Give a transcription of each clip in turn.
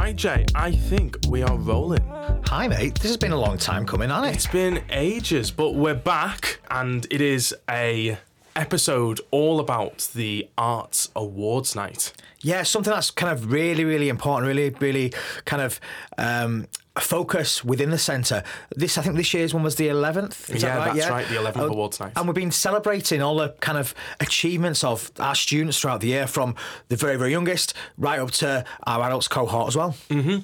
Right, Jay, I think we are rolling. Hi, mate. This has been a long time coming, hasn't it? It's been ages, but we're back, and it is a episode all about the Arts Awards night. Yeah, something that's kind of really, really important, really, really kind of um, focus within the centre. This, I think, this year's one was the 11th. Is Yeah, that right? that's right, the 11th awards night. And we've been celebrating all the kind of achievements of our students throughout the year, from the very, very youngest right up to our adults cohort as well. Mm-hmm.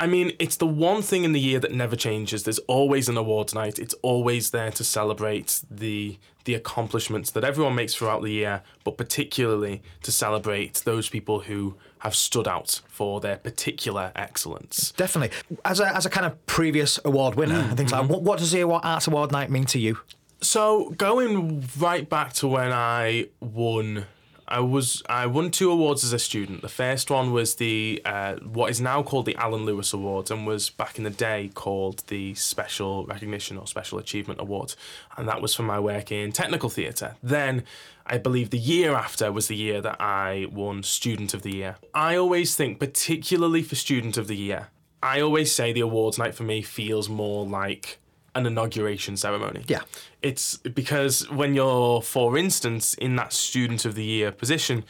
I mean, it's the one thing in the year that never changes. There's always an awards night. It's always there to celebrate the the accomplishments that everyone makes throughout the year, but particularly to celebrate those people who have stood out for their particular excellence. Definitely. As a, as a kind of previous award winner and things Mm-hmm. like what, what does the award, Arts Award Night mean to you? So going right back to when I won, I was I won two awards as a student. The first one was the uh, what is now called the Alan Lewis Award, and was back in the day called the Special Recognition or Special Achievement Award, and that was for my work in technical theatre. Then. I believe the year after was the year that I won Student of the Year. I always think, particularly for Student of the Year, I always say the awards night for me feels more like an inauguration ceremony. Yeah. It's because when you're, for instance, in that student of the year position,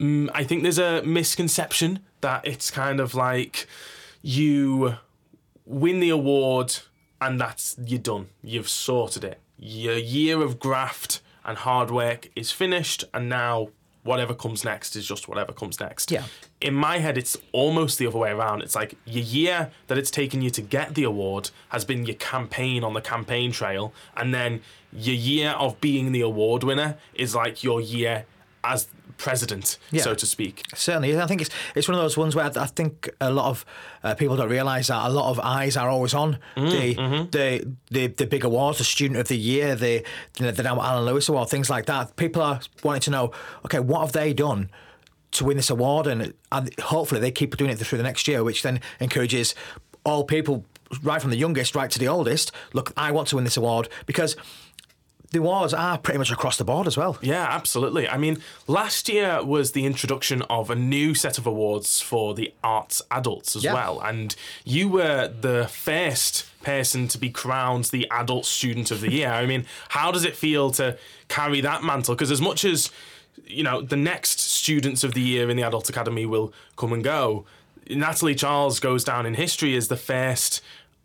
mm, I think there's a misconception that it's kind of like you win the award and that's you're done. You've sorted it. Your year of graft and hard work is finished, and now whatever comes next is just whatever comes next. Yeah. In my head, it's almost the other way around. It's like your year that it's taken you to get the award has been your campaign on the campaign trail, and then your year of being the award winner is like your year as president, Yeah. so to speak. Certainly, I think it's it's one of those ones where I think a lot of uh, people don't realise that a lot of eyes are always on the, the the the big awards, the Student of the Year, the you know, the now Alan Lewis Award, things like that. People are wanting to know, okay, what have they done to win this award, and and hopefully they keep doing it through the next year, which then encourages all people, right from the youngest right to the oldest. Look, I want to win this award because. The awards are pretty much across the board as well. Yeah, absolutely. I mean, last year was the introduction of a new set of awards for the arts adults as Yeah. well. And you were the first person to be crowned the adult student of the year. I mean, how does it feel to carry that mantle? Because as much as you know, the next students of the year in the adult academy will come and go. Natalie Charles goes down in history as the first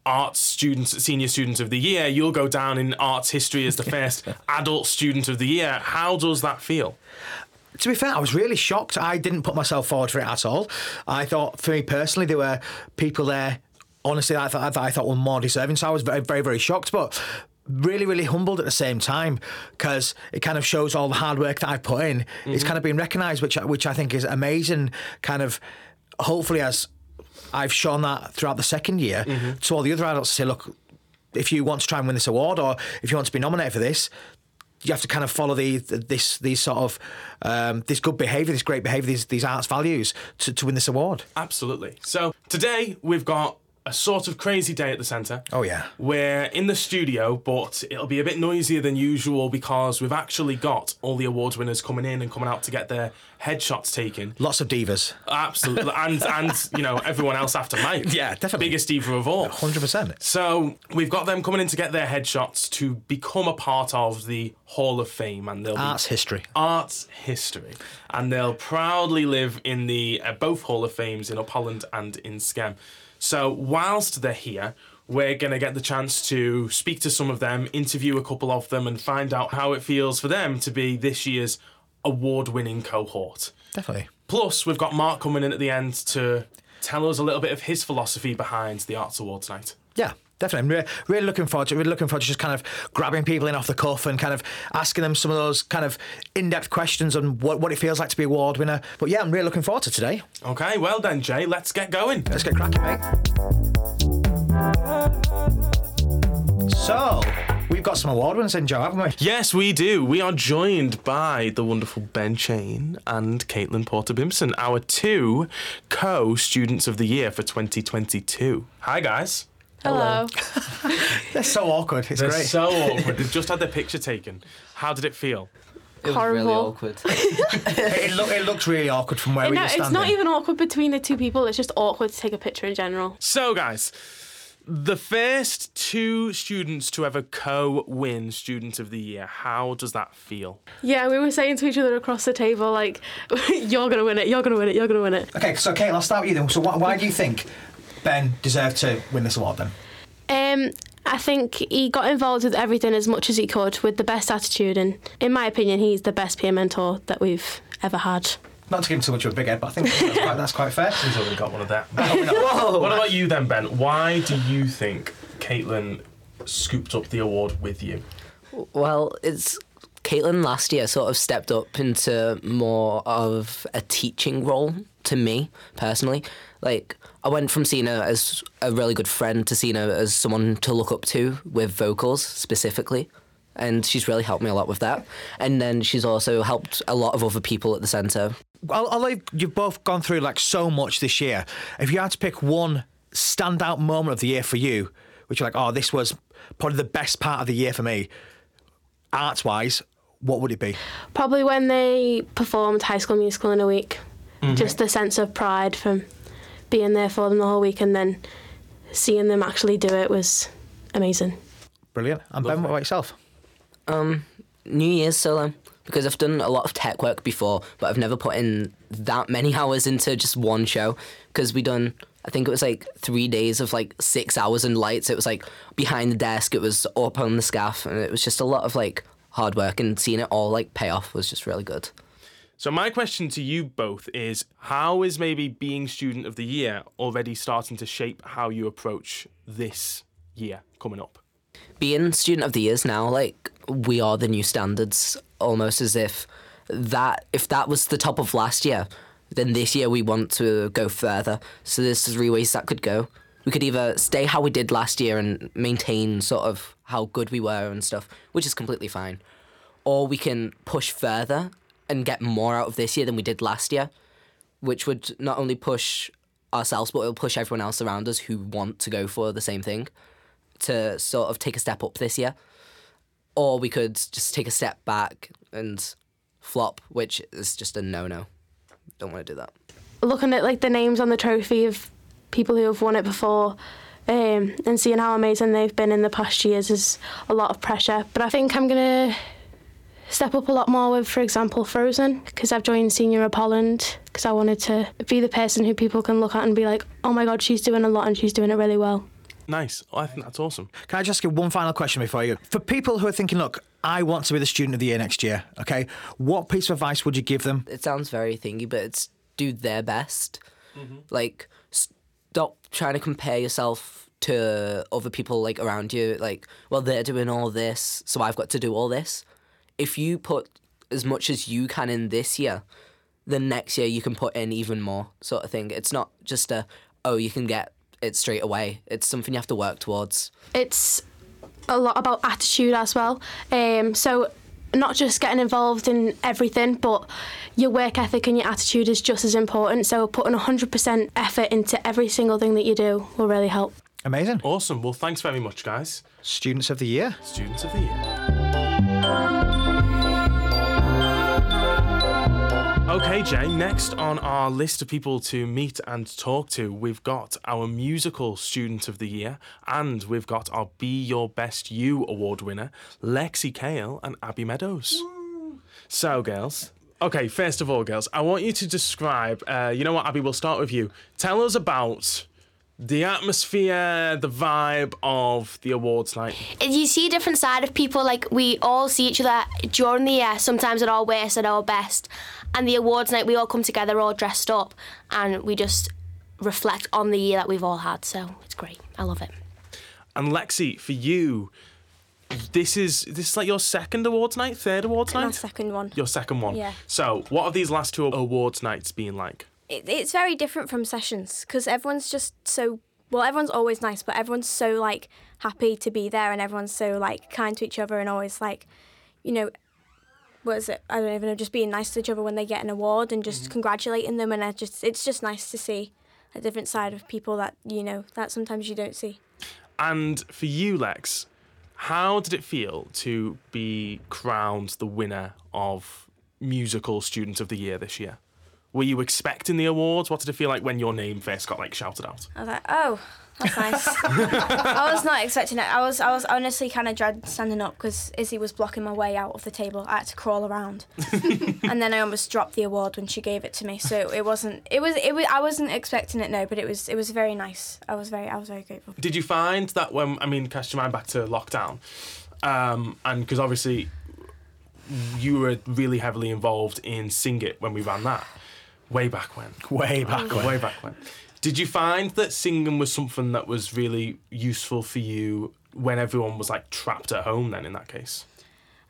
arts students, senior student of the year. You'll go down in arts history as the first adult student of the year. How does that feel? to be fair, I was really shocked. I didn't put myself forward for it at all. I thought, for me personally, there were people there. Honestly, I thought I thought were more deserving. So I was very, very, very shocked, but really, really humbled at the same time because it kind of shows all the hard work that I've put in. It's mm-hmm. kind of been recognised, which which I think is amazing. Kind of, hopefully, as I've shown that throughout the second year to all the other adults to say, look, if you want to try and win this award or if you want to be nominated for this, you have to kind of follow the, this these sort of um, this good behaviour, this great behaviour, these these arts values to, to win this award. Absolutely. So today we've got a sort of crazy day at the centre. Oh, yeah. We're in the studio, but it'll be a bit noisier than usual because we've actually got all the award winners coming in and coming out to get their headshots taken. Lots of divas, Absolutely, and and you know everyone else after Mike. Yeah, definitely. biggest diva of all. hundred percent. So we've got them coming in to get their headshots to become a part of the Hall of Fame, and they'll Arts history. arts history, and they'll proudly live in the uh, both Hall of Fames in Up Holland and in Skem. So whilst they're here, we're gonna get the chance to speak to some of them, interview a couple of them, and find out how it feels for them to be this year's award-winning cohort. Definitely. Plus, we've got Mark coming in at the end to tell us a little bit of his philosophy behind the Arts Awards night. Yeah. Definitely, I'm really looking forward to it. Really looking forward to just kind of grabbing people in off the cuff and kind of asking them some of those kind of in-depth questions on what, what it feels like to be a award winner. But yeah, I'm really looking forward to today. Okay, well then, Jay, let's get going. Let's get cracking, mate. So, we've got some award winners in, Joe, haven't we? Yes, we do. We are joined by the wonderful Ben Chain and Caitlin Porter Bimson, our two co students of the year for 2022. Hi, guys. Hello. They're so awkward. It's They're great. so awkward. They've just had their picture taken. How did it feel? It was really awkward. it, look, it looks really awkward from where we no, were it's not even awkward between the two people. It's just awkward to take a picture in general. So, guys, the first two students to ever co win Student of the Year, how does that feel? Yeah, we were saying to each other across the table, like, "You're gonna win it. You're gonna win it. You're gonna win it." Okay, so Kate, I'll start with you then. So why, why do you think Ben deserved to win this award then? Um, I think he got involved with everything as much as he could with the best attitude, and in my opinion, he's the best peer mentor that we've ever had. Not to give him too much of a big head, but I think that's quite, that's quite fair. He's already got one of that. Whoa! What about you then, Ben? Why do you think Caitlin scooped up the award with you? Well, it's Caitlin last year sort of stepped up into more of a teaching role to me personally. Like I went from seeing her as a really good friend to seeing her as someone to look up to with vocals specifically. And she's really helped me a lot with that. And then she's also helped a lot of other people at the centre. Al- Although you've both gone through like so much this year, if you had to pick one standout moment of the year for you, which you're like, oh, this was probably the best part of the year for me, arts wise, what would it be? Probably when they performed High School Musical in a week. Just the sense of pride from being there for them the whole week and then seeing them actually do it was amazing. Brilliant. And Ben, what about yourself? Um, New Year's solo because I've done a lot of tech work before, but I've never put in that many hours into just one show because we done. I think it was like three days of like six hours in lights. It was like behind the desk. It was up on the scaff, and it was just a lot of like hard work. And seeing it all like pay off was just really good. So my question to you both is how is maybe being student of the year already starting to shape how you approach this year coming up? being student of the years now, like we are the new standards, almost as if that if that was the top of last year, then this year we want to go further. So there's three ways that could go. We could either stay how we did last year and maintain sort of how good we were and stuff, which is completely fine, or we can push further and get more out of this year than we did last year, which would not only push ourselves but it'll push everyone else around us who want to go for the same thing to sort of take a step up this year. Or we could just take a step back and flop, which is just a no no. Don't want to do that. Looking at like the names on the trophy of people who have won it before um, and seeing how amazing they've been in the past years is a lot of pressure. But I think I'm going to step up a lot more with, for example, Frozen, because I've joined Senior Up Holland because I wanted to be the person who people can look at and be like, oh my God, she's doing a lot and she's doing it really well. Nice. Oh, I think that's awesome. Can I just ask you one final question before you? For people who are thinking, look, I want to be the student of the year next year, okay, what piece of advice would you give them? It sounds very thingy, but it's do their best. Mm-hmm. Like, stop trying to compare yourself to other people like around you. Like, well, they're doing all this, so I've got to do all this. If you put as much as you can in this year, then next year you can put in even more, sort of thing. It's not just a oh you can get it straight away. It's something you have to work towards. it's a lot about attitude as well. Um, so not just getting involved in everything, but your work ethic and your attitude is just as important. So putting 100% effort into every single thing that you do will really help. Amazing. Awesome. Well, thanks very much, guys. Students of the year. Students of the year. Okay, Jay, next on our list of people to meet and talk to, we've got our musical student of the year and we've got our Be Your Best You award winner, Lexi Kale and Abby Meadows. So, girls. Okay, first of all, girls, I want you to describe. Uh, you know what, Abby? We'll start with you. Tell us about the atmosphere, the vibe of the awards night. you see a different side of people. Like we all see each other during the year, sometimes at our worst, at our best. And the awards night, we all come together, all dressed up, and we just reflect on the year that we've all had. So it's great. I love it. And Lexi, for you, this is this is like your second awards night, third awards night. My night. second one. Your second one. Yeah. So, what have these last two awards nights been like? It, it's very different from sessions because everyone's just so well. Everyone's always nice, but everyone's so like happy to be there, and everyone's so like kind to each other, and always like, you know, what is it? I don't even know. Just being nice to each other when they get an award and just mm-hmm. congratulating them, and I just it's just nice to see a different side of people that you know that sometimes you don't see. And for you, Lex, How did it feel to be crowned the winner of Musical Student of the Year this year? Were you expecting the awards? What did it feel like when your name first got like shouted out? I was like, oh, that's nice. I was not expecting it. I was, I was honestly kind of dread standing up because Izzy was blocking my way out of the table. I had to crawl around, and then I almost dropped the award when she gave it to me. So it wasn't. It was. It was. I wasn't expecting it. No, but it was. It was very nice. I was very. I was very grateful. Did you find that when I mean, cast your mind back to lockdown, um, and because obviously you were really heavily involved in Sing It when we ran that way back when. Way back when. Way back when. Did you find that singing was something that was really useful for you when everyone was like trapped at home? Then in that case,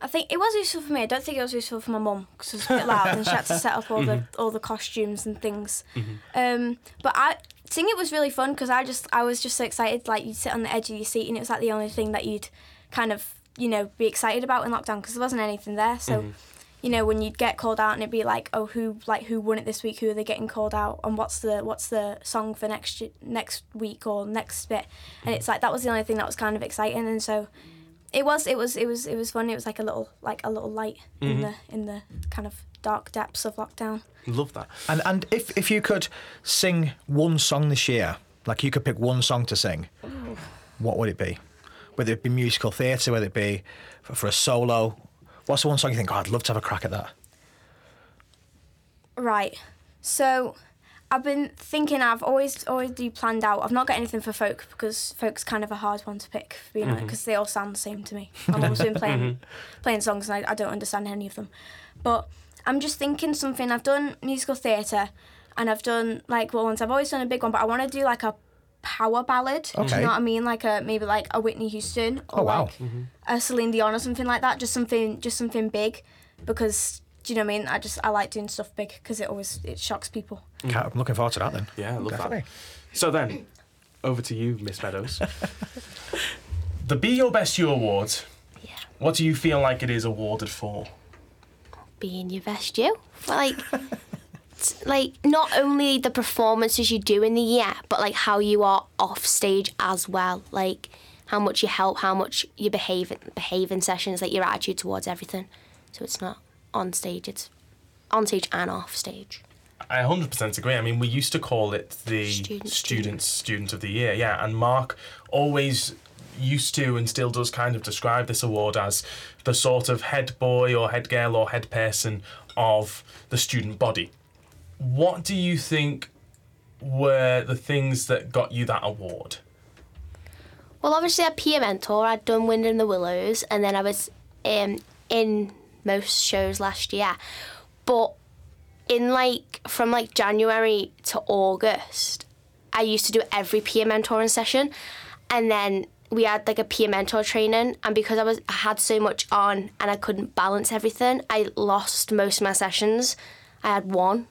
I think it was useful for me. I don't think it was useful for my mum because it was a bit loud and she had to set up all the mm-hmm. all the costumes and things. Mm-hmm. Um, but I sing it was really fun because I just I was just so excited. Like you'd sit on the edge of your seat and it was like the only thing that you'd kind of you know be excited about in lockdown because there wasn't anything there. So. Mm-hmm. You know when you'd get called out and it'd be like, oh, who like who won it this week? Who are they getting called out? And what's the what's the song for next next week or next bit? And it's like that was the only thing that was kind of exciting. And so it was it was it was it was fun it was like a little like a little light in mm-hmm. the in the kind of dark depths of lockdown love that. And and if if you could sing one song this year, like you could pick one song to sing, what would it be? Whether it be musical theatre, whether it be for, for a solo, what's the one song you think? Oh, I'd love to have a crack at that. right. So i've been thinking i've always already planned out. I've not got anything for folk because folk's kind of a hard one to pick being honest mm-hmm. because they all sound the same to me. I've always been playing mm-hmm. playing songs and I, I don't understand any of them. But i'm just thinking something. I've done musical theatre and i've done like well ones i've always done a big one but i want to do like a power ballad do you know what i mean like a maybe like a whitney houston or Oh, wow. like mm-hmm. a celine dion or something like that just something just something big because do you know what I mean? I just I like doing stuff big because it always it shocks people. Can't- I'm looking forward to that then. Yeah, I love Definitely. that. So then, over to you, Miss Meadows. the Be Your Best You Award. Yeah. What do you feel like it is awarded for? being your best you. Like, like not only the performances you do in the year, but like how you are off stage as well. Like how much you help, how much you behave behave in sessions, like your attitude towards everything. So it's not on stage; it's on stage and off stage. I 100% agree. I mean, we used to call it the Student, student student of the year. Yeah, and Mark always used to and still does kind of describe this award as the sort of head boy or head girl or head person of the student body. What do you think were the things that got you that award? Well, obviously, had peer mentor. I'd done Wind in the Willows, and then I was um, in most shows last year. But in like from like January to August, I used to do every peer mentoring session, and then we had like a peer mentor training. And because I was I had so much on and I couldn't balance everything, I lost most of my sessions. I had one,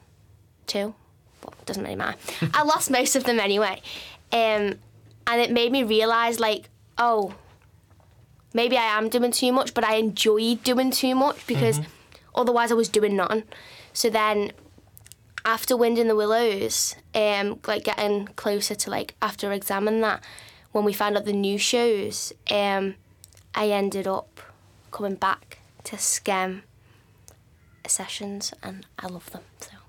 two, well, it doesn't really matter. I lost most of them anyway. Um, and it made me realize like oh maybe i am doing too much but i enjoyed doing too much because otherwise i was doing nothing so then after wind in the willows um like getting closer to like after examining that when we found out the new shows um i ended up coming back to Skem sessions and i love them so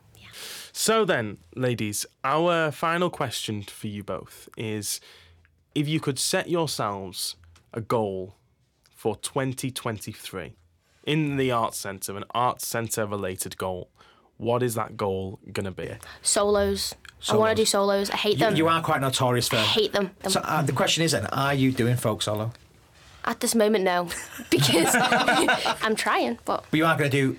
So then, ladies, our final question for you both is if you could set yourselves a goal for 2023 in the Arts Centre, an Arts Centre related goal, what is that goal going to be? solos, i want to do solos i hate You, them you are quite notorious for. I hate them. So uh, the question is then, are you doing folk solo? At this moment, no, because I'm trying, but But you are going to do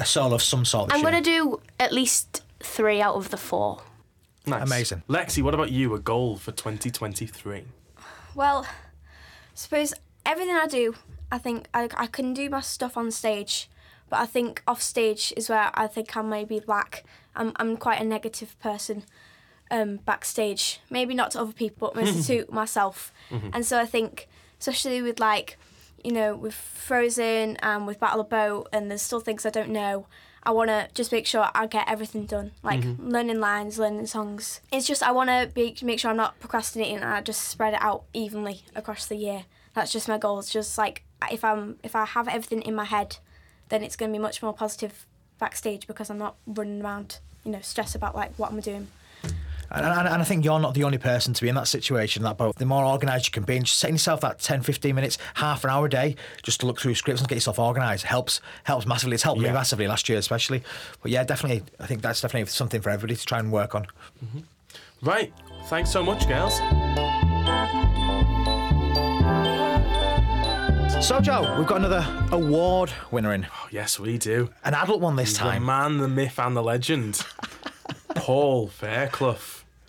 a solo of some sort. I'm going to do at least three out of the four. Nice. Amazing. Lexi, what about you? A goal for 2023? Well, I suppose everything I do, I think I, I can do my stuff on stage, but I think off stage is where I think I maybe lack. I'm I'm quite a negative person um, backstage. Maybe not to other people, but mostly to myself. And so I think, especially with like, you know, with Frozen and with Battle of Boat, and there's still things I don't know. I want to just make sure I get everything done, like mm-hmm. learning lines, learning songs. It's just I want to be make sure I'm not procrastinating and I just spread it out evenly across the year. that's just my goal. It's just like if I'm if I have everything in my head, then it's going to be much more positive backstage because I'm not running around, you know, stressed about like what am I'm doing. And, and, and I think you're not the only person to be in that situation, that boat. The more organised you can be, and just setting yourself that 10, 15 minutes, half an hour a day, just to look through scripts and get yourself organised helps helps massively. It's helped me massively last year, especially. But yeah, definitely, I think that's definitely something for everybody to try and work on. Mm-hmm. Right. Thanks so much, girls. So, Joe, we've got another award winner in. Oh, yes, we do. An adult one this The time. man, the myth, and the legend. Paul Fairclough.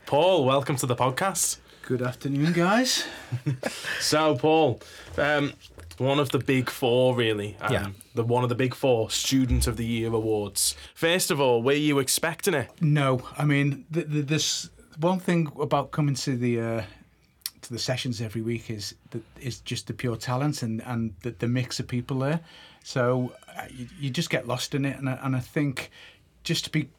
Paul, welcome to the podcast. Good afternoon, guys. So, Paul, um, one of the big four, really. Um, Yeah. The one of the big four Student of the Year awards. First of all, were you expecting it? No, I mean, th th this one thing about coming to the uh, to the sessions every week is that is just the pure talent and and the, the mix of people there. So uh, you, you just get lost in it, and I, and I think just to be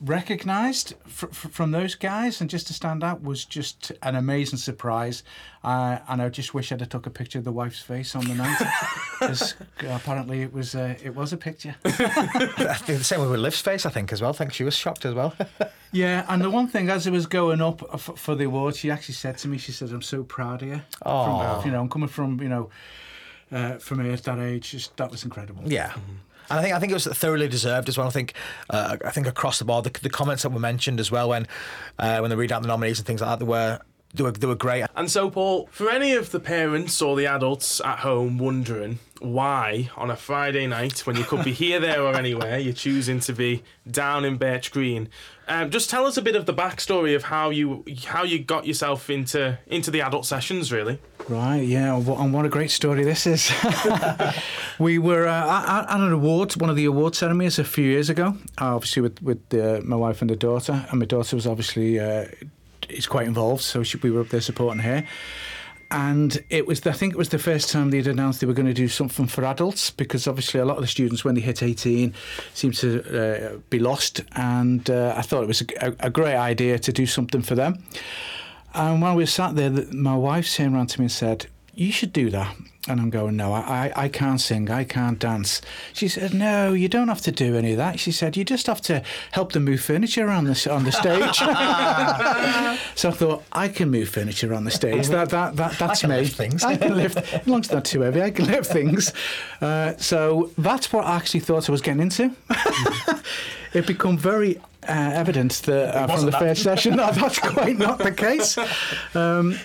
recognised fr- fr- from those guys and just to stand out was just an amazing surprise. Uh, and I just wish I'd have took a picture of the wife's face on the night, because apparently it was uh, it was a picture. The same with Liv's face, I think, as well. I think she was shocked as well. Yeah, and the one thing as it was going up f- for the award, she actually said to me, she said, "I'm so proud of you." Aw. From, you know, I'm coming from you know, uh, from her at that age. Just that was incredible. Yeah. And I think I think it was thoroughly deserved as well. I think uh, I think across the board, the, the comments that were mentioned as well when uh, when they read out the nominees and things like that, there were they were they were great. And so, Paul, for any of the parents or the adults at home wondering why on a Friday night, when you could be here, there, or anywhere, you're choosing to be down in Birch Green, um, just tell us a bit of the backstory of how you how you got yourself into into the adult sessions, really. Right, yeah, and what, a great story this is. we were uh, at, at an award, one of the award ceremonies a few years ago, uh, obviously with, with uh, my wife and the daughter, and my daughter was obviously uh, is quite involved, so she, we were up there supporting her. And it was, I think it was the first time they'd announced they were going to do something for adults because obviously a lot of the students, when they hit 18, seem to uh, be lost. And uh, I thought it was a, a great idea to do something for them. And while we were sat there, th- my wife turned around to me and said, "You should do that." And I'm going, "No, I, I, I can't sing, I can't dance." She said, "No, you don't have to do any of that." She said, "You just have to help them move furniture around the on the stage." so I thought, I can move furniture on the stage. That that, that that's can me. lift things. I can lift, as long as it's not too heavy, I can lift things. Uh, so that's what I actually thought I was getting into. it became very uh, evident that uh, from the that. first session that that's quite not the case. Um,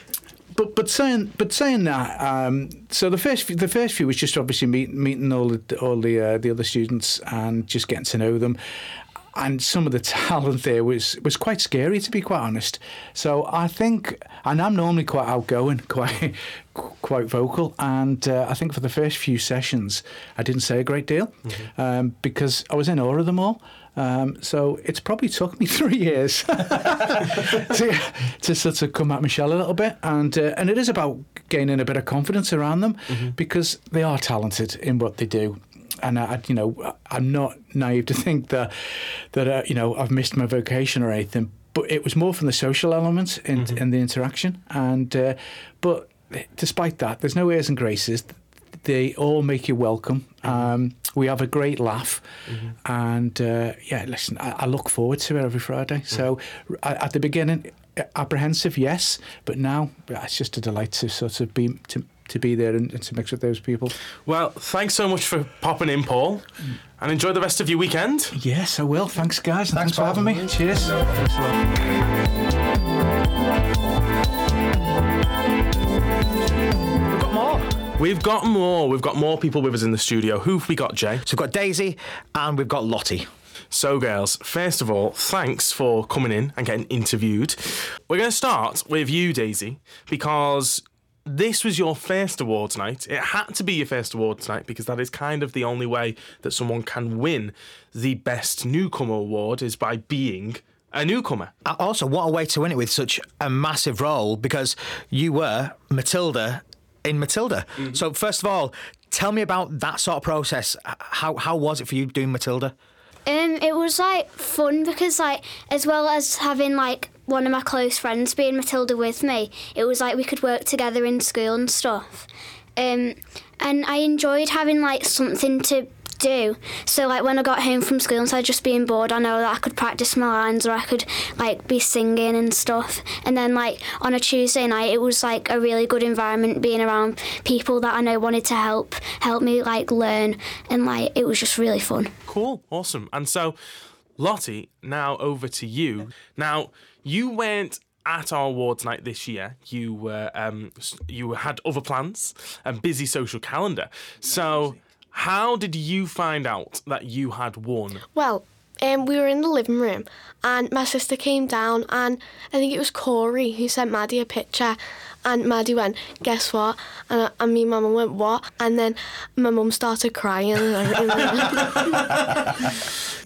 but but saying but saying that, um, so the first few, the first few was just obviously meet, meeting all the all the uh, the other students and just getting to know them. And some of the talent there was was quite scary, to be quite honest. So I think, and I'm normally quite outgoing, quite quite vocal, and uh, I think for the first few sessions, I didn't say a great deal um, because I was in awe of them all. Um, so it's probably took me three years to, to sort of come at Michelle a little bit, and uh, and it is about gaining a bit of confidence around them because they are talented in what they do. And I, you know, I'm not naive to think that that uh, you know I've missed my vocation or anything, but it was more from the social element in, in the interaction. And uh, but despite that, there's no airs and graces. They all make you welcome. Mm-hmm. Um, we have a great laugh, mm-hmm. and uh, yeah, listen, I, I look forward to it every Friday. Mm-hmm. So a- at the beginning, uh, apprehensive, yes, but now it's just a delight to sort of be to, to be there and, and to mix with those people. Well, thanks so much for popping in, Paul, mm. and enjoy the rest of your weekend. Yes, I will. Thanks, guys, Thanks, thanks, for having me. Cheers. Thanks We've got more. We've got more people with us in the studio. Who've we got, Jay? So we've got Daisy and we've got Lottie. So, girls, first of all, thanks for coming in and getting interviewed. We're going to start with you, Daisy, because this was your first awards night. It had to be your first awards night because that is kind of the only way that someone can win the Best Newcomer Award is by being a newcomer. Uh, Also, what a way to win it with such a massive role because you were Matilda in Matilda. So, first of all, tell me about that sort of process. How how was it for you doing Matilda? Um, it was like fun because like as well as having like one of my close friends being Matilda with me, it was like we could work together in school and stuff. Um, and I enjoyed having like something to do. So like when I got home from school instead of just being bored, I know that I could practice my lines or I could like be singing and stuff. And then like on a Tuesday night, it was like a really good environment being around people that I know wanted to help help me like learn and like it was just really fun. Cool, awesome. And so, Lottie, now over to you. Now, you went at our awards night this year. You were um, you had other plans and busy social calendar. So, how did you find out that you had won? Well, um, we were in the living room and my sister came down and I think it was Corey who sent Maddie a picture and Maddie went, guess what? And, I- and me and my mum went, what? And then my mum started crying and.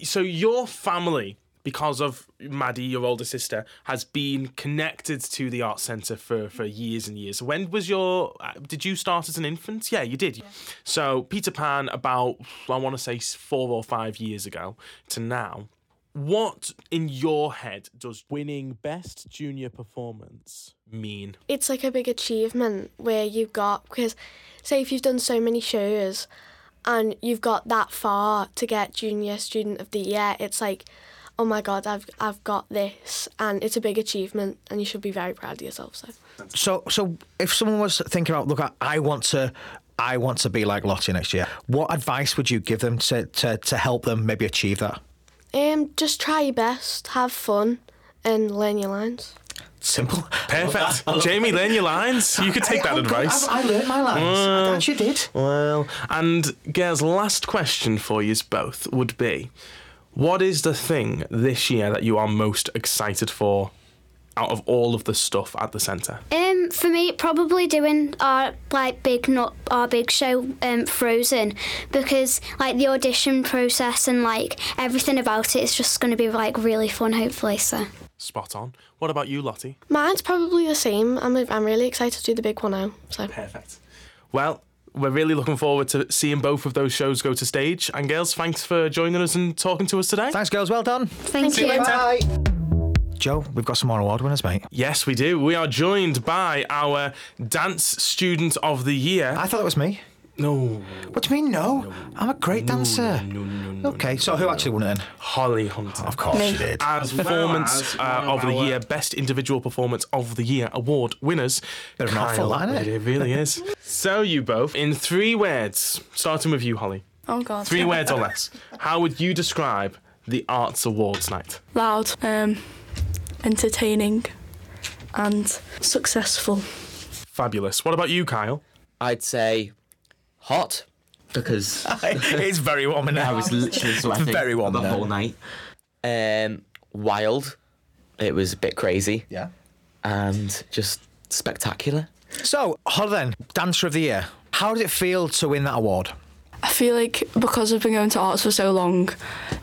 So, your family. Because of Maddie, your older sister, has been connected to the Arts Centre for, for years and years. When was your. uh, Did you start as an infant? Yeah, you did. So, Peter Pan, about, I want to say, four or five years ago to now. What in your head does winning Best Junior Performance mean? it's like a big achievement where you've got, because say if you've done so many shows and you've got that far to get Junior Student of the Year, it's like, oh my God, I've, I've got this. And it's a big achievement and you should be very proud of yourself. So. So, so if someone was thinking about, look, I, I want to, I want to be like Lottie next year. What advice would you give them to, to, to help them maybe achieve that? Um, just try your best, have fun, and learn your lines. Simple. Perfect. Jamie, learn your lines. You could take that advice. I, learned my lines. I actually did. Well, and girls, last question for you both would be what is the thing this year that you are most excited for out of all of the stuff at the centre? Um, for me, probably doing our like big not our big show, um, Frozen, because like the audition process and like everything about it is just going to be like really fun. Hopefully, so. Spot on. What about you, Lottie? Mine's probably the same. I'm, I'm really excited to do the big one now. So. Perfect. Well, we're really looking forward to seeing both of those shows go to stage. And girls, thanks for joining us and talking to us today. Thanks, girls. Well done. Thank See you you. later. Bye. Joe, we've got some more award winners, mate. Yes, we do. We are joined by our Dance Student of the Year. I thought it was me. No, What do you mean, no? I'm a great dancer. no, no, no. Okay, so who actually won it then? Holly Hunter. Of course she did. as well performance as uh, of of the year, best individual performance of the year award winners. Bit of a mouthful, Kyle. that, innit? It really is. so you both, in three words, starting with you, Holly. Oh god. Three words or less. How would you describe the Arts Awards night? Loud, um, entertaining, and successful. Fabulous. What about you, Kyle? I'd say hot because it's very warm in there. I was literally sweating very warm the whole night. um, wild. It was a bit crazy Yeah. and just spectacular. So, Holly then, Dancer of the Year. How did it feel to win that award? I feel like because I've been going to arts for so long,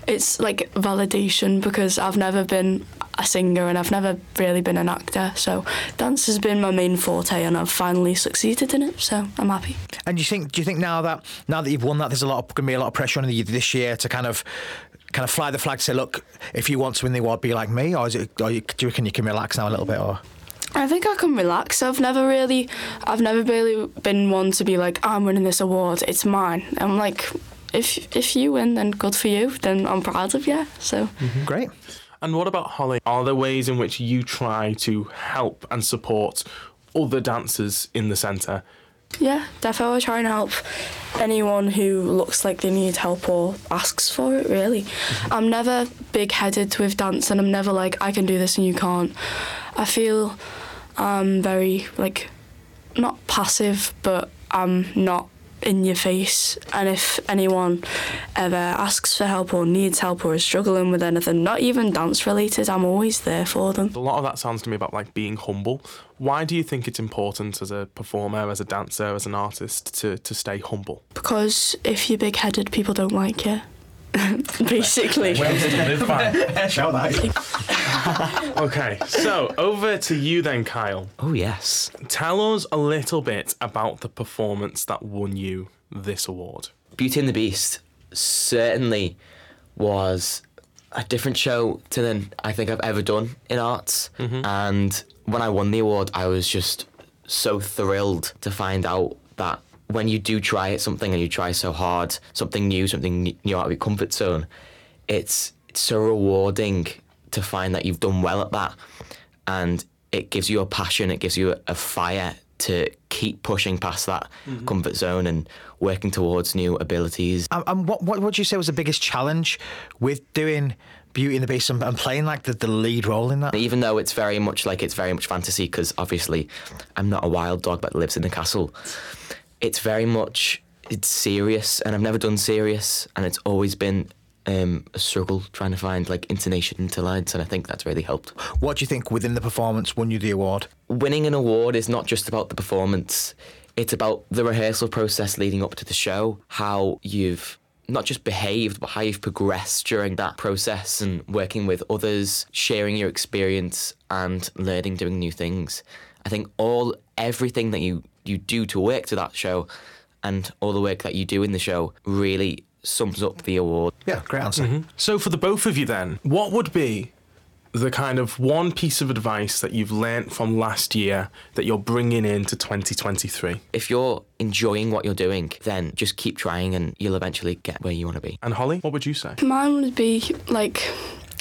it's like validation because I've never been a singer and I've never really been an actor. So dance has been my main forte and I've finally succeeded in it. So I'm happy. And do you think do you think now that now that you've won that, there's a lot of, going to be a lot of pressure on you this year to kind of kind of fly the flag, say, look, if you want to win the award, be like me, or is it? Or you, do you reckon you can relax now a little bit, or? I think I can relax. I've never really, I've never really been one to be like, I'm winning this award. It's mine. I'm like, if if you win, then good for you. Then I'm proud of you. So mm-hmm. Great. And what about Holly? Are there ways in which you try to help and support other dancers in the centre? yeah, definitely try and help anyone who looks like they need help or asks for it. Really, mm-hmm. I'm never big-headed with dance, and I'm never like I can do this and you can't. I feel I'm very like not passive, but I'm not in your face. And if anyone ever asks for help or needs help or is struggling with anything, not even dance related, I'm always there for them. A lot of that sounds to me about like being humble. Why do you think it's important as a performer, as a dancer, as an artist to, to stay humble? Because if you're big headed, people don't like you. Basically. Shout that. Okay, so over to you then, Kyle. Oh yes. Tell us a little bit about the performance that won you this award. Beauty and the Beast certainly was a different show to than I think I've ever done in arts. Mm-hmm. And when I won the award, I was just so thrilled to find out that when you do try at something and you try so hard, something new, something new out of your comfort zone, it's it's so rewarding to find that you've done well at that, and it gives you a passion, it gives you a, a fire to keep pushing past that mm-hmm. comfort zone and working towards new abilities. And, and what, what would you say was the biggest challenge with doing Beauty and the Beast and, and playing like the, the lead role in that? Even though it's very much like it's very much fantasy, because obviously I'm not a wild dog that lives in a castle. It's very much it's serious, and I've never done serious, and it's always been um, a struggle trying to find like intonation into lines, and I think that's really helped. What do you think within the performance won you the award? Winning an award is not just about the performance; it's about the rehearsal process leading up to the show, how you've not just behaved, but how you've progressed during that process and working with others, sharing your experience and learning, doing new things. I think all everything that you you do to work to that show and all the work that you do in the show really sums up the award. Yeah, great answer. Mm-hmm. So, for the both of you, then, what would be the kind of one piece of advice that you've learnt from last year that you're bringing into 2023? If you're enjoying what you're doing, then just keep trying and you'll eventually get where you want to be. And Holly, what would you say? Mine would be like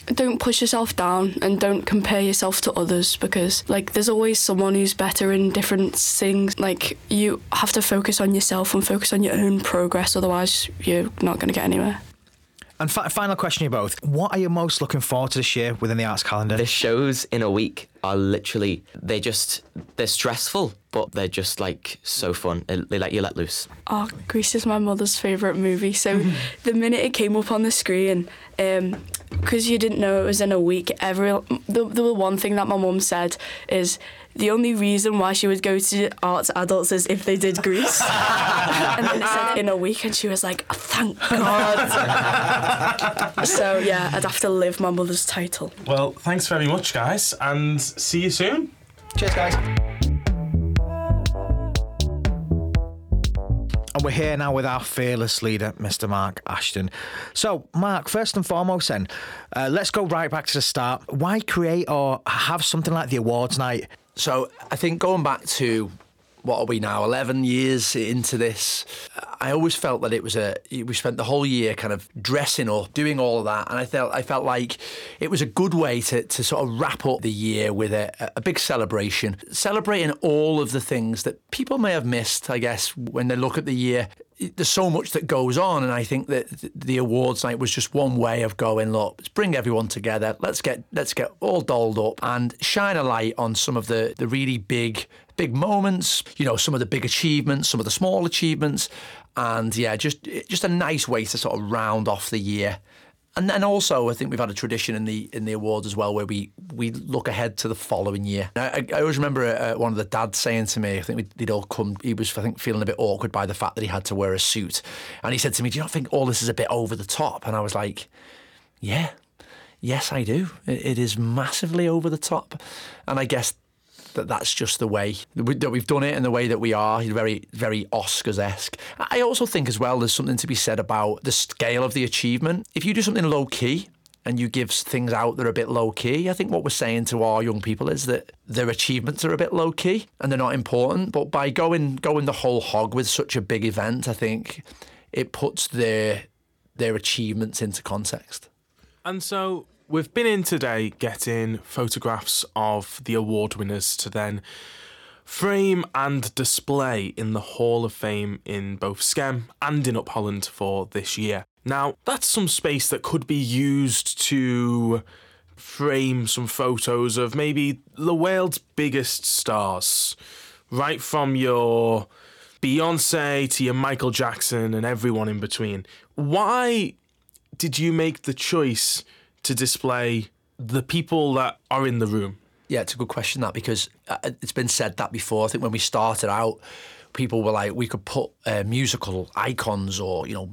don't push yourself down and don't compare yourself to others because like there's always someone who's better in different things like you have to focus on yourself and focus on your own progress otherwise you're not going to get anywhere And fi- final question, to you both. What are you most looking forward to this year within the arts calendar? The shows in a week are literally they're just they're stressful, but they're just like so fun. They, they let you let loose. Oh, Grease is my mother's favourite movie. So the minute it came up on the screen, um, because you didn't know it was in a week, every the, the one thing that my mum said is the only reason why she would go to arts adults is if they did Grease. and then it said in a week, and she was like, oh, thank God. so yeah, I'd have to live my mother's title. Well, thanks very much, guys, and see you soon. Cheers, guys. We're here now with our fearless leader, Mr. Mark Ashton. So, Mark, first and foremost, then, uh, let's go right back to the start. Why create or have something like the awards night? So I think going back to what are we now, 11 years into this, I always felt that it was a, we spent the whole year kind of dressing up, doing all of that. And I felt, I felt like it was a good way to, to sort of wrap up the year with a, a big celebration, celebrating all of the things that people may have missed, I guess, when they look at the year. There's so much that goes on, and I think that the awards night was just one way of going. Look, let's bring everyone together. Let's get let's get all dolled up and shine a light on some of the the really big big moments. You know, some of the big achievements, some of the small achievements, and yeah, just just a nice way to sort of round off the year. And then also, I think we've had a tradition in the in the awards as well, where we we look ahead to the following year. I, I always remember uh, one of the dads saying to me, I think they'd all come. He was, I think, feeling a bit awkward by the fact that he had to wear a suit, and he said to me, "Do you not think all this is a bit over the top?" And I was like, "Yeah, yes, I do. It, it is massively over the top." And I guess that that's just the way that we've done it and the way that we are. He's Very, very Oscars esque. I also think as well there's something to be said about the scale of the achievement. If you do something low key and you give things out that are a bit low key, I think what we're saying to our young people is that their achievements are a bit low key and they're not important. But by going going the whole hog with such a big event, I think it puts their their achievements into context. And so we've been in today getting photographs of the award winners to then frame and display in the Hall of Fame in both Skem and in Up Holland for this year. Now, that's some space that could be used to frame some photos of maybe the world's biggest stars, right from your Beyonce to your Michael Jackson and everyone in between. Why did you make the choice to display the people that are in the room? Yeah, it's a good question that because uh, it's been said that before. I think when we started out, people were like, we could put uh, musical icons or you know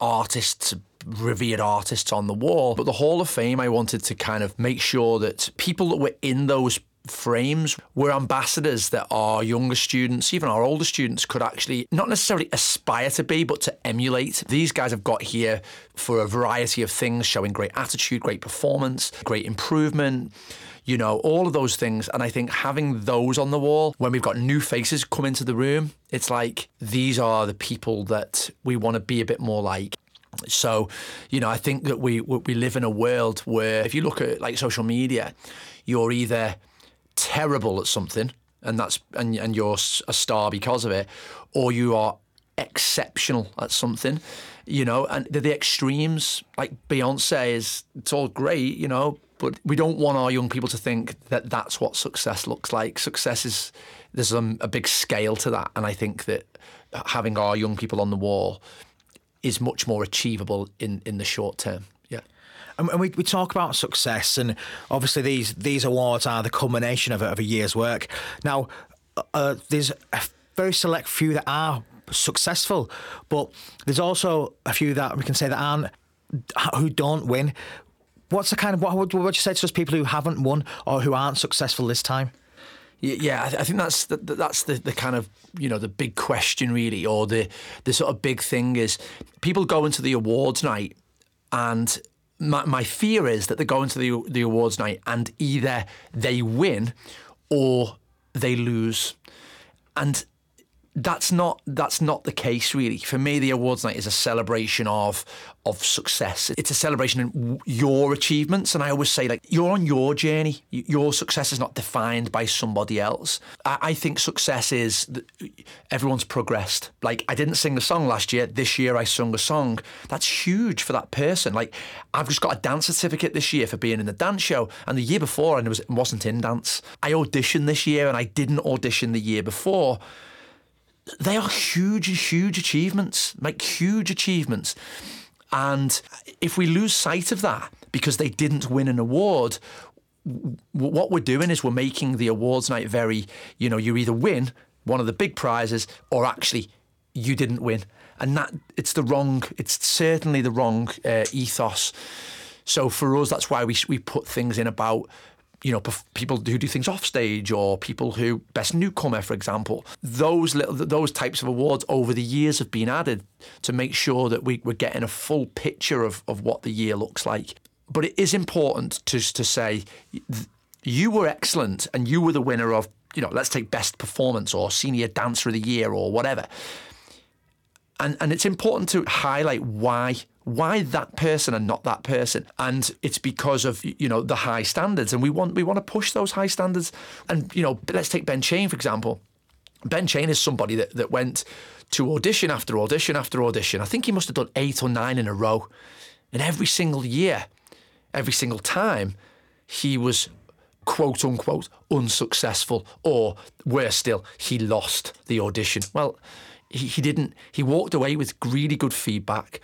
artists, revered artists on the wall. But the Hall of Fame, I wanted to kind of make sure that people that were in those frames. We're ambassadors that our younger students, even our older students, could actually not necessarily aspire to be, but to emulate. These guys have got here for a variety of things, showing great attitude, great performance, great improvement you know, all of those things. And I think having those on the wall when we've got new faces come into the room, it's like these are the people that we want to be a bit more like. So, you know, I think that we we live in a world where if you look at like social media, you're either terrible at something and that's and and you're a star because of it, or you are exceptional at something, you know, and the, the extremes like Beyonce is it's all great, you know, but we don't want our young people to think that that's what success looks like. Success is there's a, a big scale to that, and I think that having our young people on the wall is much more achievable in in the short term. Yeah. And we, we talk about success, and obviously these these awards are the culmination of a, of a year's work. Now, uh, there's a very select few that are successful, but there's also a few that we can say that aren't who don't win. What's the kind of what would, what would you say to those people who haven't won or who aren't successful this time? Yeah, I think that's the, that's the, the kind of you know the big question really, or the the sort of big thing is people go into the awards night, and my, my fear is that they go into the the awards night and either they win or they lose, and that's not that's not the case really. For me, the awards night is a celebration of of success. It's a celebration of your achievements, and I always say like you're on your journey. Your success is not defined by somebody else. I, I think success is everyone's progressed. Like I didn't sing a song last year. This year I sung a song. That's huge for that person. Like I've just got a dance certificate this year for being in the dance show, and the year before I was wasn't in dance. I auditioned this year, and I didn't audition the year before they are huge, huge achievements, like huge achievements. And if we lose sight of that because they didn't win an award, what we're doing is we're making the awards night very, you know, you either win one of the big prizes or actually you didn't win. And that it's the wrong, it's certainly the wrong uh, ethos. So for us, that's why we, we put things in about you know, people who do things off stage or people who best newcomer, for example. Those little, those types of awards over the years have been added to make sure that we, we're getting a full picture of, of what the year looks like. But it is important to to say you were excellent and you were the winner of, you know, let's take best performance or senior dancer of the year or whatever. And and it's important to highlight why why that person and not that person? And it's because of you know the high standards. And we want we want to push those high standards. And you know let's take Ben Chain for example. Ben Chain is somebody that, that went to audition after audition after audition. I think he must have done eight or nine in a row. And every single year every single time he was quote unquote unsuccessful or worse still he lost the audition. Well he, he didn't he walked away with really good feedback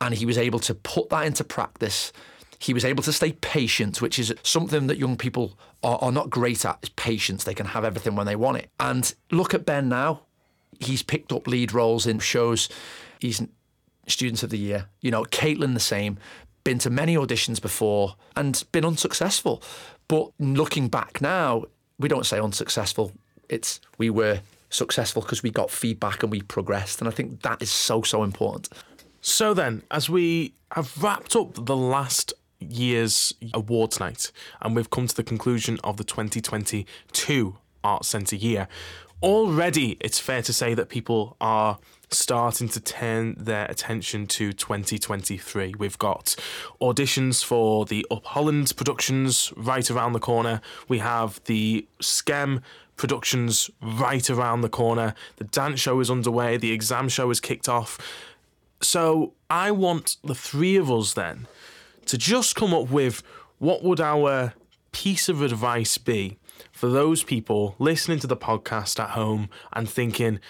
and he was able to put that into practice. He was able to stay patient, which is something that young people are, are not great at, is patience. They can have everything when they want it. And look at Ben now. He's picked up lead roles in shows. He's Students of the Year. You know, Caitlin the same. Been to many auditions before and been unsuccessful. But looking back now, we don't say unsuccessful. It's we were successful because we got feedback and we progressed. And I think that is so, so important. So then, as we have wrapped up the last year's awards night and we've come to the conclusion of the 2022 Arts Centre year, already it's fair to say that people are starting to turn their attention to 2023. We've got auditions for the Up Holland productions right around the corner. We have the Skem productions right around the corner. The dance show is underway. The exam show is kicked off. So I want the three of us then to just come up with what would our piece of advice be for those people listening to the podcast at home and thinking,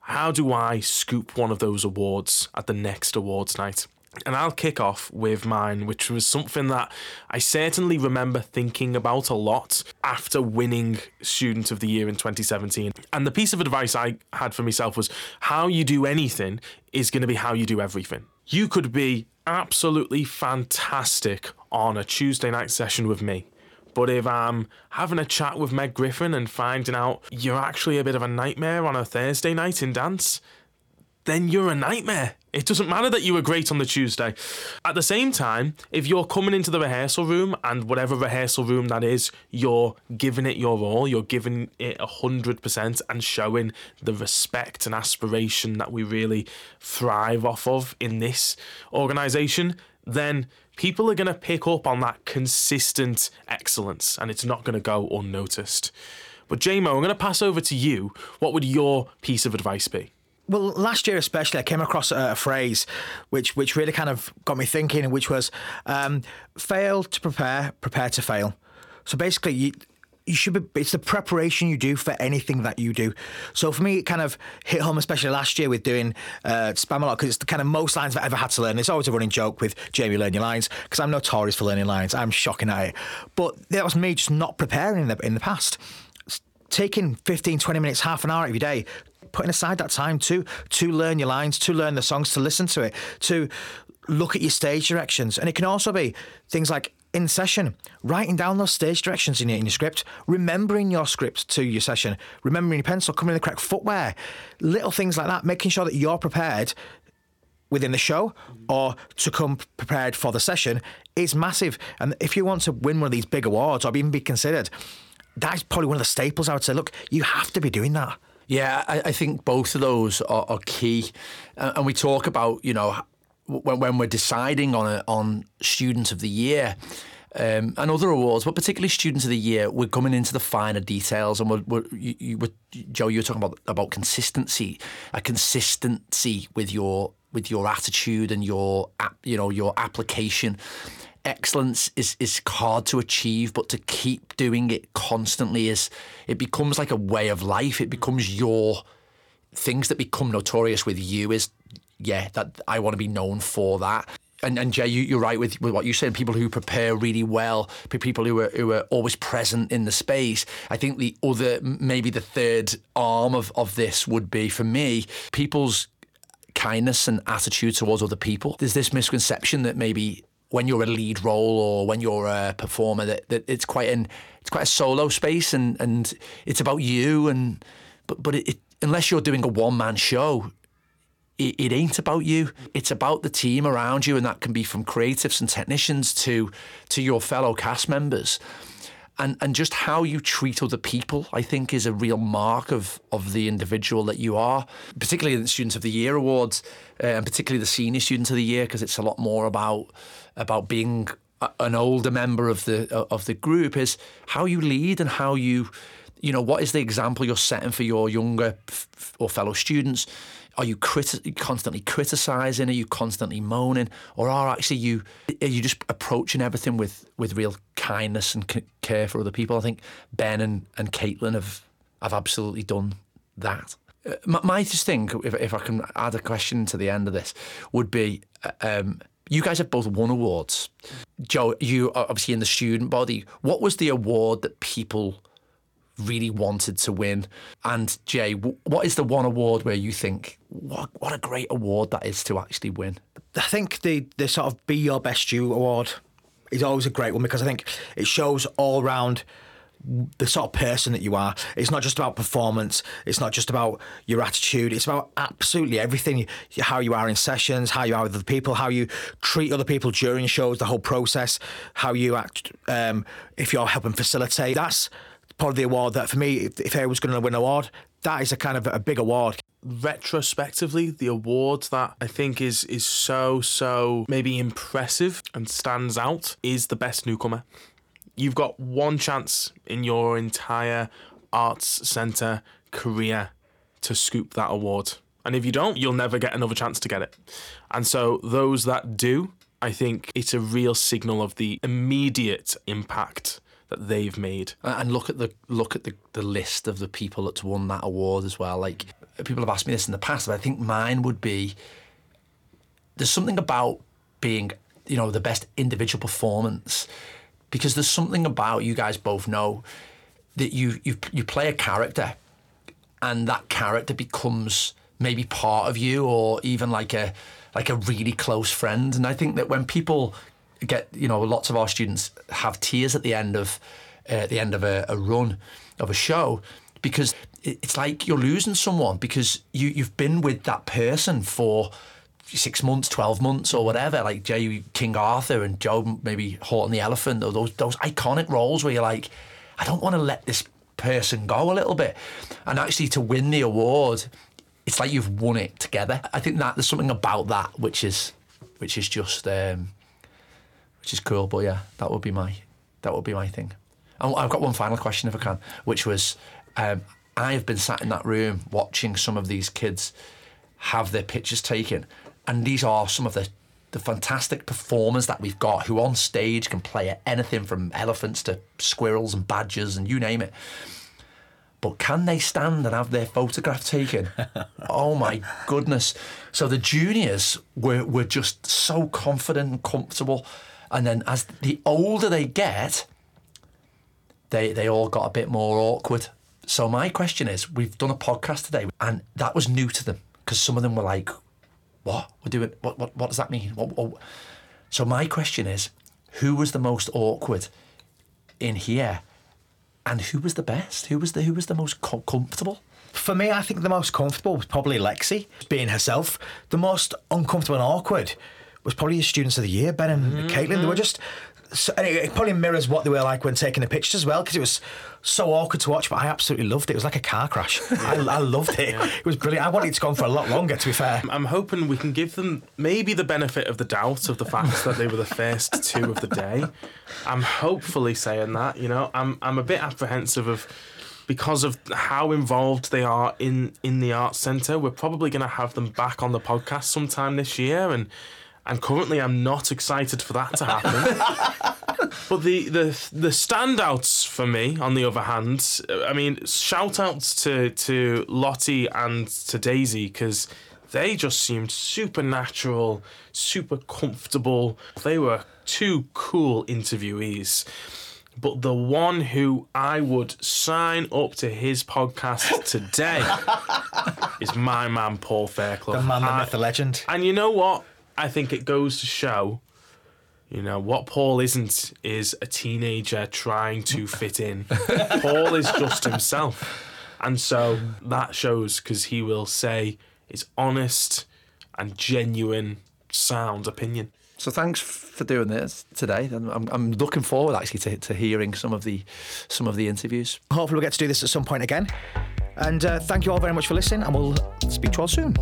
how do I scoop one of those awards at the next awards night? And I'll kick off with mine, which was something that I certainly remember thinking about a lot after winning Student of the Year in 2017. And the piece of advice I had for myself was how you do anything is going to be how you do everything. You could be absolutely fantastic on a Tuesday night session with me, But if I'm having a chat with Meg Griffin and finding out you're actually a bit of a nightmare on a Thursday night in dance, then you're a nightmare. It doesn't matter that you were great on the Tuesday. At the same time, if you're coming into the rehearsal room and whatever rehearsal room that is, you're giving it your all, you're giving it 100% and showing the respect and aspiration that we really thrive off of in this organisation, then people are going to pick up on that consistent excellence and it's not going to go unnoticed. But JMO, I'm going to pass over to you. What would your piece of advice be? Well, last year especially, I came across a, a phrase which which really kind of got me thinking, which was um, "fail to prepare, prepare to fail." So basically, you, you should be. It's the preparation you do for anything that you do. So for me, it kind of hit home, especially last year with doing uh, Spamalot, because it's the kind of most lines I've ever had to learn. It's always a running joke with Jamie learn your lines because I'm notorious for learning lines. I'm shocking at it, but that was me just not preparing in the in the past. Taking 15, 20 minutes, half an hour every day putting aside that time to to learn your lines, to learn the songs, to listen to it, to look at your stage directions, and it can also be things like in session, writing down those stage directions in your, in your script, remembering your script to your session, remembering your pencil, coming in the correct footwear, little things like that, making sure that you're prepared within the show or to come prepared for the session is massive. And if you want to win one of these big awards or even be considered, that's probably one of the staples I would say. Look, you have to be doing that. Yeah, I, I think both of those are, are key, uh, and we talk about you know when, when we're deciding on a, on student of the year. Um, and other awards, but particularly Student of the Year, we're coming into the finer details. And we're, we're, you, you, Joe, you were talking about about consistency, a consistency with your with your attitude and your you know your application excellence is is hard to achieve, but to keep doing it constantly is it becomes like a way of life. It becomes your things that become notorious with you is yeah that I want to be known for that. And, and Jay, you, you're right with, with what you said. People who prepare really well, people who are who are always present in the space. I think the other, maybe the third arm of, of this would be for me, people's kindness and attitude towards other people. There's this misconception that maybe when you're a lead role or when you're a performer that, that it's quite an it's quite a solo space and and it's about you and but but it, it unless you're doing a one man show it, it ain't about you. It's about the team around you and that can be from creatives and technicians to to your fellow cast members and and just how you treat other people, I think, is a real mark of of the individual that you are. Particularly in the Students of the Year awards, uh, and particularly the Senior Student of the Year, because it's a lot more about about being a, an older member of the of the group. Is how you lead and how you, you know, what is the example you're setting for your younger f- or fellow students are you criti- constantly criticizing? Are you constantly moaning, or are actually you are you just approaching everything with, with real kindness and c- care for other people? I think Ben and, and Caitlin have have absolutely done that. Uh, my, my just thing, if, if I can add a question to the end of this, would be. Uh, um, you guys have both won awards. Joe, you are obviously in the student body. What was the award that people really wanted to win. And Jay, what is the one award where you think, what, what a great award that is to actually win? I think the, the sort of Be Your Best You award is always a great one because I think it shows all round the sort of person that you are. It's not just about performance. It's not just about your attitude. It's about absolutely everything. How you are in sessions, how you are with other people, how you treat other people during shows, the whole process, how you act um, if you're helping facilitate. That's of the award that for me, if, if I was going to win an award, that is a kind of a big award. Retrospectively, the award that I think is is so so maybe impressive and stands out is the best newcomer. You've got one chance in your entire arts centre career to scoop that award. And if you don't, you'll never get another chance to get it. And so those that do, I think it's a real signal of the immediate impact that they've made. And look at the look at the, the list of the people that's won that award as well. Like people have asked me this in the past, but I think mine would be there's something about being, you know, the best individual performance. Because there's something about you guys both know that you you you play a character and that character becomes maybe part of you or even like a like a really close friend. And I think that when people get you know lots of our students have tears at the end of uh, at the end of a, a run of a show because it's like you're losing someone because you you've been with that person for six months, twelve months, or whatever. Like Jay King Arthur and Joe maybe Horton the Elephant, or those those iconic roles where you're like, I don't want to let this person go a little bit, and actually to win the award, it's like you've won it together. I think that there's something about that which is which is just um, which is cool. But yeah, that would be my that would be my thing. And I've got one final question if I can, which was um, I've been sat in that room watching some of these kids have their pictures taken, and these are some of the the fantastic performers that we've got who on stage can play anything from elephants to squirrels and badgers and you name it. But can they stand and have their photograph taken? oh my goodness. So the juniors were, were just so confident and comfortable. And then as the older they get, they they all got a bit more awkward. So my question is, we've done a podcast today, and that was new to them because some of them were like, "What we're doing? What what what does that mean?" What, what? So my question is, who was the most awkward in here, and who was the best? Who was the who was the most co- comfortable? For me, I think the most comfortable was probably Lexi, being herself. The most uncomfortable and awkward was probably the students of the year, Ben and mm-hmm. Caitlin. They were just. So, and it, it probably mirrors what they were like when taking the pictures as well, because it was so awkward to watch, but I absolutely loved it. It was like a car crash. I, I loved it. It was brilliant. I wanted it to go on for a lot longer, to be fair. I'm hoping we can give them maybe the benefit of the doubt of the fact that they were the first two of the day. I'm hopefully saying that, you know. I'm I'm a bit apprehensive of because of how involved they are in in the arts centre. We're probably going to have them back on the podcast sometime this year and and currently I'm not excited for that to happen. But the, the the standouts for me, on the other hand, I mean, shout outs to to Lottie and to Daisy because they just seemed supernatural, super comfortable. They were two cool interviewees. But the one who I would sign up to his podcast today is my man Paul Fairclough. The man, the myth, the legend. and you know what? I think it goes to show, you know, what Paul isn't is a teenager trying to fit in. Paul is just himself. And so that shows because he will say his honest and genuine, sound opinion. So thanks for doing this today. And I'm, I'm looking forward actually to, to hearing some of the some of the interviews. Hopefully, we'll get to do this at some point again. And uh, thank you all very much for listening, and we'll speak to you all soon.